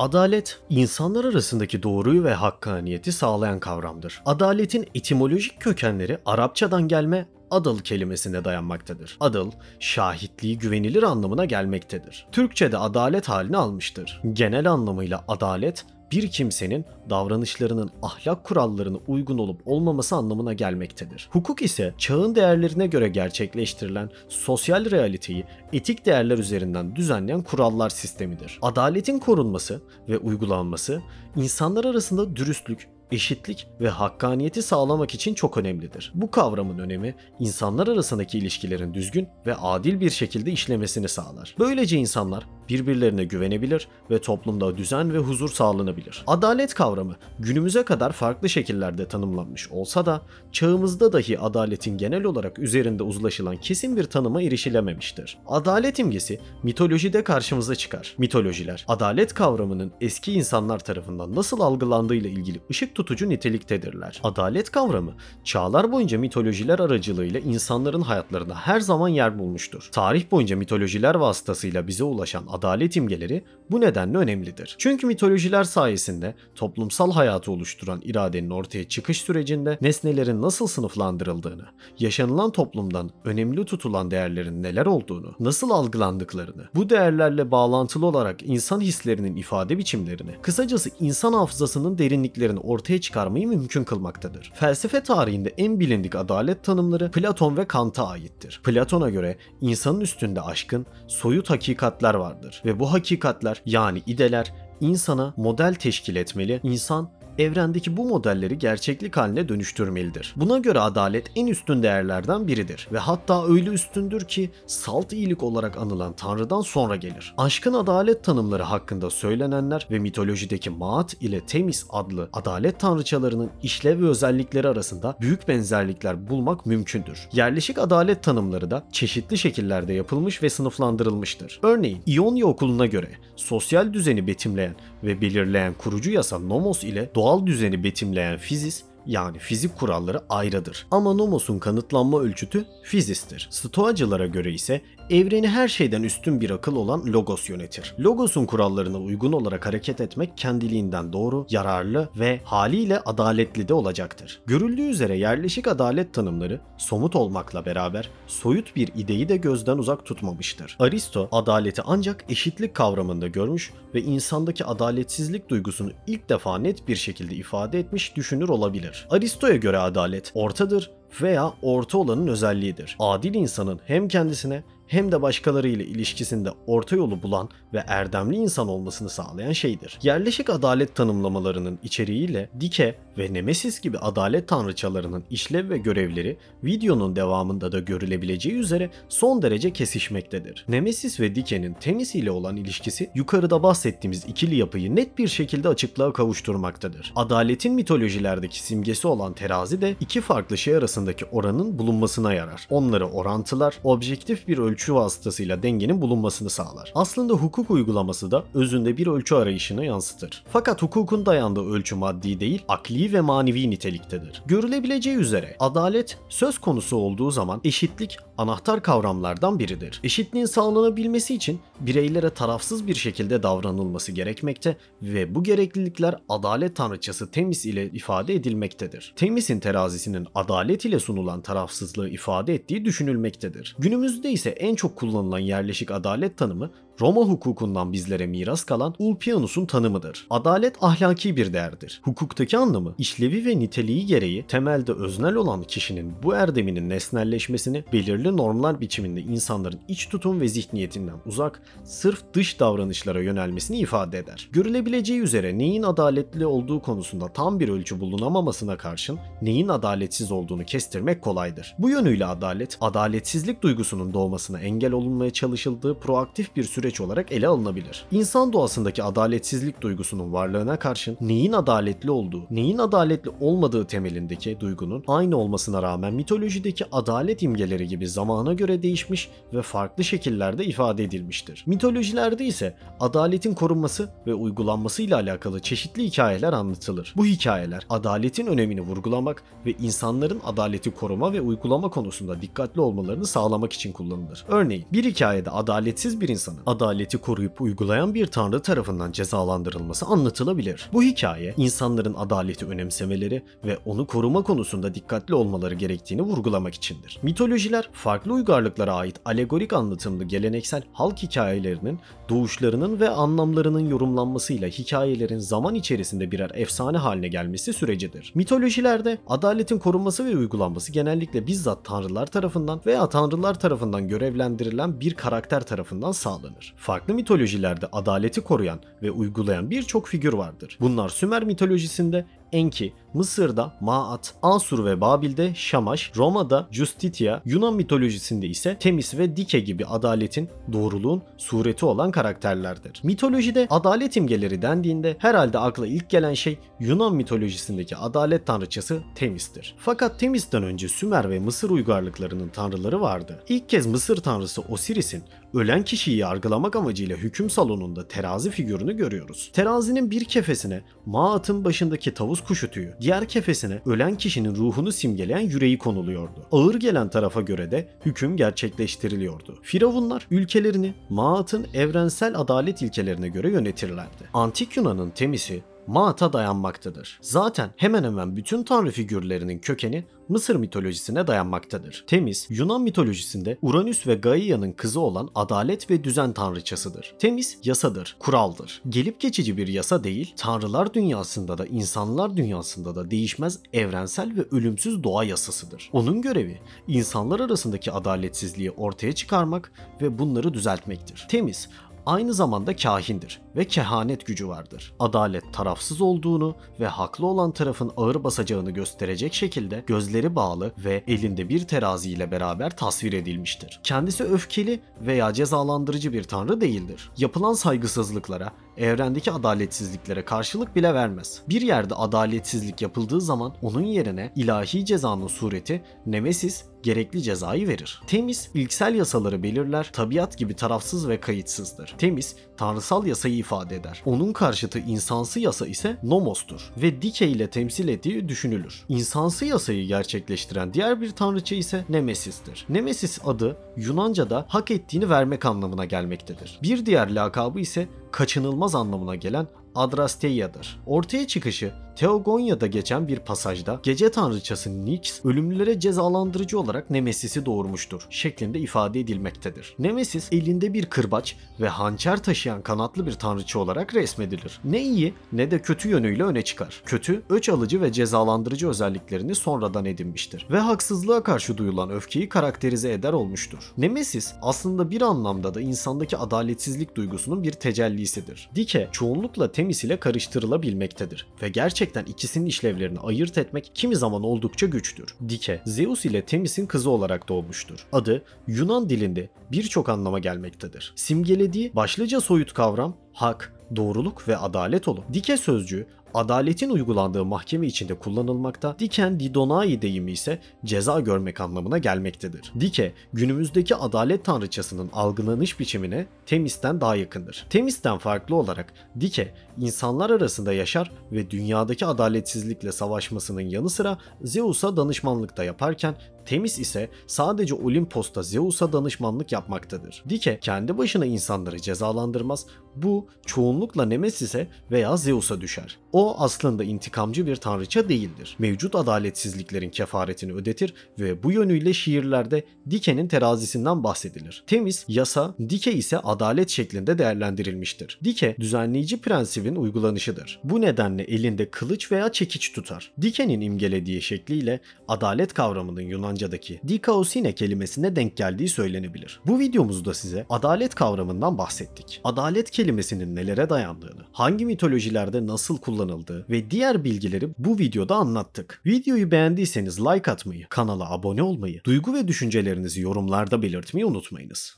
Adalet, insanlar arasındaki doğruyu ve hakkaniyeti sağlayan kavramdır. Adaletin etimolojik kökenleri Arapçadan gelme adıl kelimesine dayanmaktadır. Adıl, şahitliği güvenilir anlamına gelmektedir. Türkçe'de adalet halini almıştır. Genel anlamıyla adalet, bir kimsenin davranışlarının ahlak kurallarına uygun olup olmaması anlamına gelmektedir. Hukuk ise çağın değerlerine göre gerçekleştirilen sosyal realiteyi etik değerler üzerinden düzenleyen kurallar sistemidir. Adaletin korunması ve uygulanması insanlar arasında dürüstlük, eşitlik ve hakkaniyeti sağlamak için çok önemlidir. Bu kavramın önemi insanlar arasındaki ilişkilerin düzgün ve adil bir şekilde işlemesini sağlar. Böylece insanlar birbirlerine güvenebilir ve toplumda düzen ve huzur sağlanabilir. Adalet kavramı günümüze kadar farklı şekillerde tanımlanmış olsa da çağımızda dahi adaletin genel olarak üzerinde uzlaşılan kesin bir tanıma erişilememiştir. Adalet imgesi mitolojide karşımıza çıkar. Mitolojiler adalet kavramının eski insanlar tarafından nasıl algılandığıyla ilgili ışık tutucu niteliktedirler. Adalet kavramı çağlar boyunca mitolojiler aracılığıyla insanların hayatlarında her zaman yer bulmuştur. Tarih boyunca mitolojiler vasıtasıyla bize ulaşan adalet imgeleri bu nedenle önemlidir. Çünkü mitolojiler sayesinde toplumsal hayatı oluşturan iradenin ortaya çıkış sürecinde nesnelerin nasıl sınıflandırıldığını, yaşanılan toplumdan önemli tutulan değerlerin neler olduğunu, nasıl algılandıklarını, bu değerlerle bağlantılı olarak insan hislerinin ifade biçimlerini, kısacası insan hafızasının derinliklerini ortaya çıkarmayı mümkün kılmaktadır. Felsefe tarihinde en bilindik adalet tanımları Platon ve Kant'a aittir. Platon'a göre insanın üstünde aşkın, soyut hakikatler vardır ve bu hakikatler yani ideler insana model teşkil etmeli, insan evrendeki bu modelleri gerçeklik haline dönüştürmelidir. Buna göre adalet en üstün değerlerden biridir ve hatta öyle üstündür ki salt iyilik olarak anılan Tanrı'dan sonra gelir. Aşkın adalet tanımları hakkında söylenenler ve mitolojideki Maat ile Temis adlı adalet tanrıçalarının işlev ve özellikleri arasında büyük benzerlikler bulmak mümkündür. Yerleşik adalet tanımları da çeşitli şekillerde yapılmış ve sınıflandırılmıştır. Örneğin İonya okuluna göre sosyal düzeni betimleyen ve belirleyen kurucu yasa nomos ile doğal düzeni betimleyen fizis yani fizik kuralları ayrıdır. Ama nomos'un kanıtlanma ölçütü fizistir. Stoacılara göre ise evreni her şeyden üstün bir akıl olan logos yönetir. Logos'un kurallarına uygun olarak hareket etmek kendiliğinden doğru, yararlı ve haliyle adaletli de olacaktır. Görüldüğü üzere yerleşik adalet tanımları somut olmakla beraber soyut bir ideyi de gözden uzak tutmamıştır. Aristo adaleti ancak eşitlik kavramında görmüş ve insandaki adaletsizlik duygusunu ilk defa net bir şekilde ifade etmiş düşünür olabilir. Aristo'ya göre adalet ortadır veya orta olanın özelliğidir. Adil insanın hem kendisine hem de başkalarıyla ilişkisinde orta yolu bulan ve erdemli insan olmasını sağlayan şeydir. Yerleşik adalet tanımlamalarının içeriğiyle Dike ve Nemesis gibi adalet tanrıçalarının işlev ve görevleri videonun devamında da görülebileceği üzere son derece kesişmektedir. Nemesis ve Dike'nin Temis ile olan ilişkisi yukarıda bahsettiğimiz ikili yapıyı net bir şekilde açıklığa kavuşturmaktadır. Adaletin mitolojilerdeki simgesi olan terazi de iki farklı şey arasındaki oranın bulunmasına yarar. Onları orantılar, objektif bir ölçü ölçü vasıtasıyla dengenin bulunmasını sağlar. Aslında hukuk uygulaması da özünde bir ölçü arayışını yansıtır. Fakat hukukun dayandığı ölçü maddi değil, akli ve manevi niteliktedir. Görülebileceği üzere adalet söz konusu olduğu zaman eşitlik anahtar kavramlardan biridir. Eşitliğin sağlanabilmesi için bireylere tarafsız bir şekilde davranılması gerekmekte ve bu gereklilikler adalet tanrıçası Temis ile ifade edilmektedir. Temis'in terazisinin adalet ile sunulan tarafsızlığı ifade ettiği düşünülmektedir. Günümüzde ise en çok kullanılan yerleşik adalet tanımı Roma hukukundan bizlere miras kalan Ulpianus'un tanımıdır. Adalet ahlaki bir değerdir. Hukuktaki anlamı, işlevi ve niteliği gereği temelde öznel olan kişinin bu erdeminin nesnelleşmesini belirli normlar biçiminde insanların iç tutum ve zihniyetinden uzak, sırf dış davranışlara yönelmesini ifade eder. Görülebileceği üzere neyin adaletli olduğu konusunda tam bir ölçü bulunamamasına karşın neyin adaletsiz olduğunu kestirmek kolaydır. Bu yönüyle adalet, adaletsizlik duygusunun doğmasına engel olunmaya çalışıldığı proaktif bir süreç olarak ele alınabilir. İnsan doğasındaki adaletsizlik duygusunun varlığına karşın neyin adaletli olduğu, neyin adaletli olmadığı temelindeki duygunun aynı olmasına rağmen mitolojideki adalet imgeleri gibi zamana göre değişmiş ve farklı şekillerde ifade edilmiştir. Mitolojilerde ise adaletin korunması ve uygulanması ile alakalı çeşitli hikayeler anlatılır. Bu hikayeler adaletin önemini vurgulamak ve insanların adaleti koruma ve uygulama konusunda dikkatli olmalarını sağlamak için kullanılır. Örneğin bir hikayede adaletsiz bir insanın adaleti koruyup uygulayan bir tanrı tarafından cezalandırılması anlatılabilir. Bu hikaye insanların adaleti önemsemeleri ve onu koruma konusunda dikkatli olmaları gerektiğini vurgulamak içindir. Mitolojiler farklı uygarlıklara ait alegorik anlatımlı geleneksel halk hikayelerinin doğuşlarının ve anlamlarının yorumlanmasıyla hikayelerin zaman içerisinde birer efsane haline gelmesi sürecidir. Mitolojilerde adaletin korunması ve uygulanması genellikle bizzat tanrılar tarafından veya tanrılar tarafından görevlendirilen bir karakter tarafından sağlanır. Farklı mitolojilerde adaleti koruyan ve uygulayan birçok figür vardır. Bunlar Sümer mitolojisinde Enki, Mısır'da Maat, Asur ve Babil'de Şamaş, Roma'da Justitia, Yunan mitolojisinde ise Temis ve Dike gibi adaletin, doğruluğun sureti olan karakterlerdir. Mitolojide adalet imgeleri dendiğinde herhalde akla ilk gelen şey Yunan mitolojisindeki adalet tanrıçası Temis'tir. Fakat Temis'ten önce Sümer ve Mısır uygarlıklarının tanrıları vardı. İlk kez Mısır tanrısı Osiris'in ölen kişiyi yargılamak amacıyla hüküm salonunda terazi figürünü görüyoruz. Terazinin bir kefesine Maat'ın başındaki tavus kuşu tüyü, diğer kefesine ölen kişinin ruhunu simgeleyen yüreği konuluyordu. Ağır gelen tarafa göre de hüküm gerçekleştiriliyordu. Firavunlar ülkelerini Maat'ın evrensel adalet ilkelerine göre yönetirlerdi. Antik Yunan'ın Temis'i Maat'a dayanmaktadır. Zaten hemen hemen bütün tanrı figürlerinin kökeni Mısır mitolojisine dayanmaktadır. Temis, Yunan mitolojisinde Uranüs ve Gaia'nın kızı olan adalet ve düzen tanrıçasıdır. Temis yasadır, kuraldır. Gelip geçici bir yasa değil, tanrılar dünyasında da insanlar dünyasında da değişmez evrensel ve ölümsüz doğa yasasıdır. Onun görevi insanlar arasındaki adaletsizliği ortaya çıkarmak ve bunları düzeltmektir. Temis aynı zamanda kahindir ve kehanet gücü vardır. Adalet tarafsız olduğunu ve haklı olan tarafın ağır basacağını gösterecek şekilde gözleri bağlı ve elinde bir terazi ile beraber tasvir edilmiştir. Kendisi öfkeli veya cezalandırıcı bir tanrı değildir. Yapılan saygısızlıklara, evrendeki adaletsizliklere karşılık bile vermez. Bir yerde adaletsizlik yapıldığı zaman onun yerine ilahi cezanın sureti Nemesis gerekli cezayı verir. Temis ilksel yasaları belirler, tabiat gibi tarafsız ve kayıtsızdır. Temis tanrısal yasayı ifade eder. Onun karşıtı insansı yasa ise nomostur ve dike ile temsil ettiği düşünülür. İnsansı yasayı gerçekleştiren diğer bir tanrıça ise Nemesis'tir. Nemesis adı Yunanca'da hak ettiğini vermek anlamına gelmektedir. Bir diğer lakabı ise kaçınılmaz anlamına gelen Adrasteya'dır. Ortaya çıkışı Teogonya'da geçen bir pasajda gece tanrıçası Nyx ölümlülere cezalandırıcı olarak Nemesis'i doğurmuştur şeklinde ifade edilmektedir. Nemesis elinde bir kırbaç ve hançer taşıyan kanatlı bir tanrıça olarak resmedilir. Ne iyi ne de kötü yönüyle öne çıkar. Kötü, öç alıcı ve cezalandırıcı özelliklerini sonradan edinmiştir ve haksızlığa karşı duyulan öfkeyi karakterize eder olmuştur. Nemesis aslında bir anlamda da insandaki adaletsizlik duygusunun bir tecellisidir. Dike çoğunlukla Temis ile karıştırılabilmektedir ve gerçekten ikisinin işlevlerini ayırt etmek kimi zaman oldukça güçtür. Dike, Zeus ile Temis'in kızı olarak doğmuştur. Adı Yunan dilinde birçok anlama gelmektedir. Simgelediği başlıca soyut kavram hak, doğruluk ve adalet olup dike sözcüğü adaletin uygulandığı mahkeme içinde kullanılmakta, diken didonai deyimi ise ceza görmek anlamına gelmektedir. Dike, günümüzdeki adalet tanrıçasının algılanış biçimine Temis'ten daha yakındır. Temis'ten farklı olarak Dike, insanlar arasında yaşar ve dünyadaki adaletsizlikle savaşmasının yanı sıra Zeus'a danışmanlık da yaparken Temis ise sadece Olimpos'ta Zeus'a danışmanlık yapmaktadır. Dike kendi başına insanları cezalandırmaz. Bu çoğunlukla Nemesis'e veya Zeus'a düşer. O aslında intikamcı bir tanrıça değildir. Mevcut adaletsizliklerin kefaretini ödetir ve bu yönüyle şiirlerde Dike'nin terazisinden bahsedilir. Temis yasa, Dike ise adalet şeklinde değerlendirilmiştir. Dike düzenleyici prensibin uygulanışıdır. Bu nedenle elinde kılıç veya çekiç tutar. Dike'nin imgelediği şekliyle adalet kavramının Yunanca'daki dikaosine kelimesine denk geldiği söylenebilir. Bu videomuzda size adalet kavramından bahsettik. Adalet kelimesinin nelere dayandığını, hangi mitolojilerde nasıl kullanıldığı ve diğer bilgileri bu videoda anlattık. Videoyu beğendiyseniz like atmayı, kanala abone olmayı, duygu ve düşüncelerinizi yorumlarda belirtmeyi unutmayınız.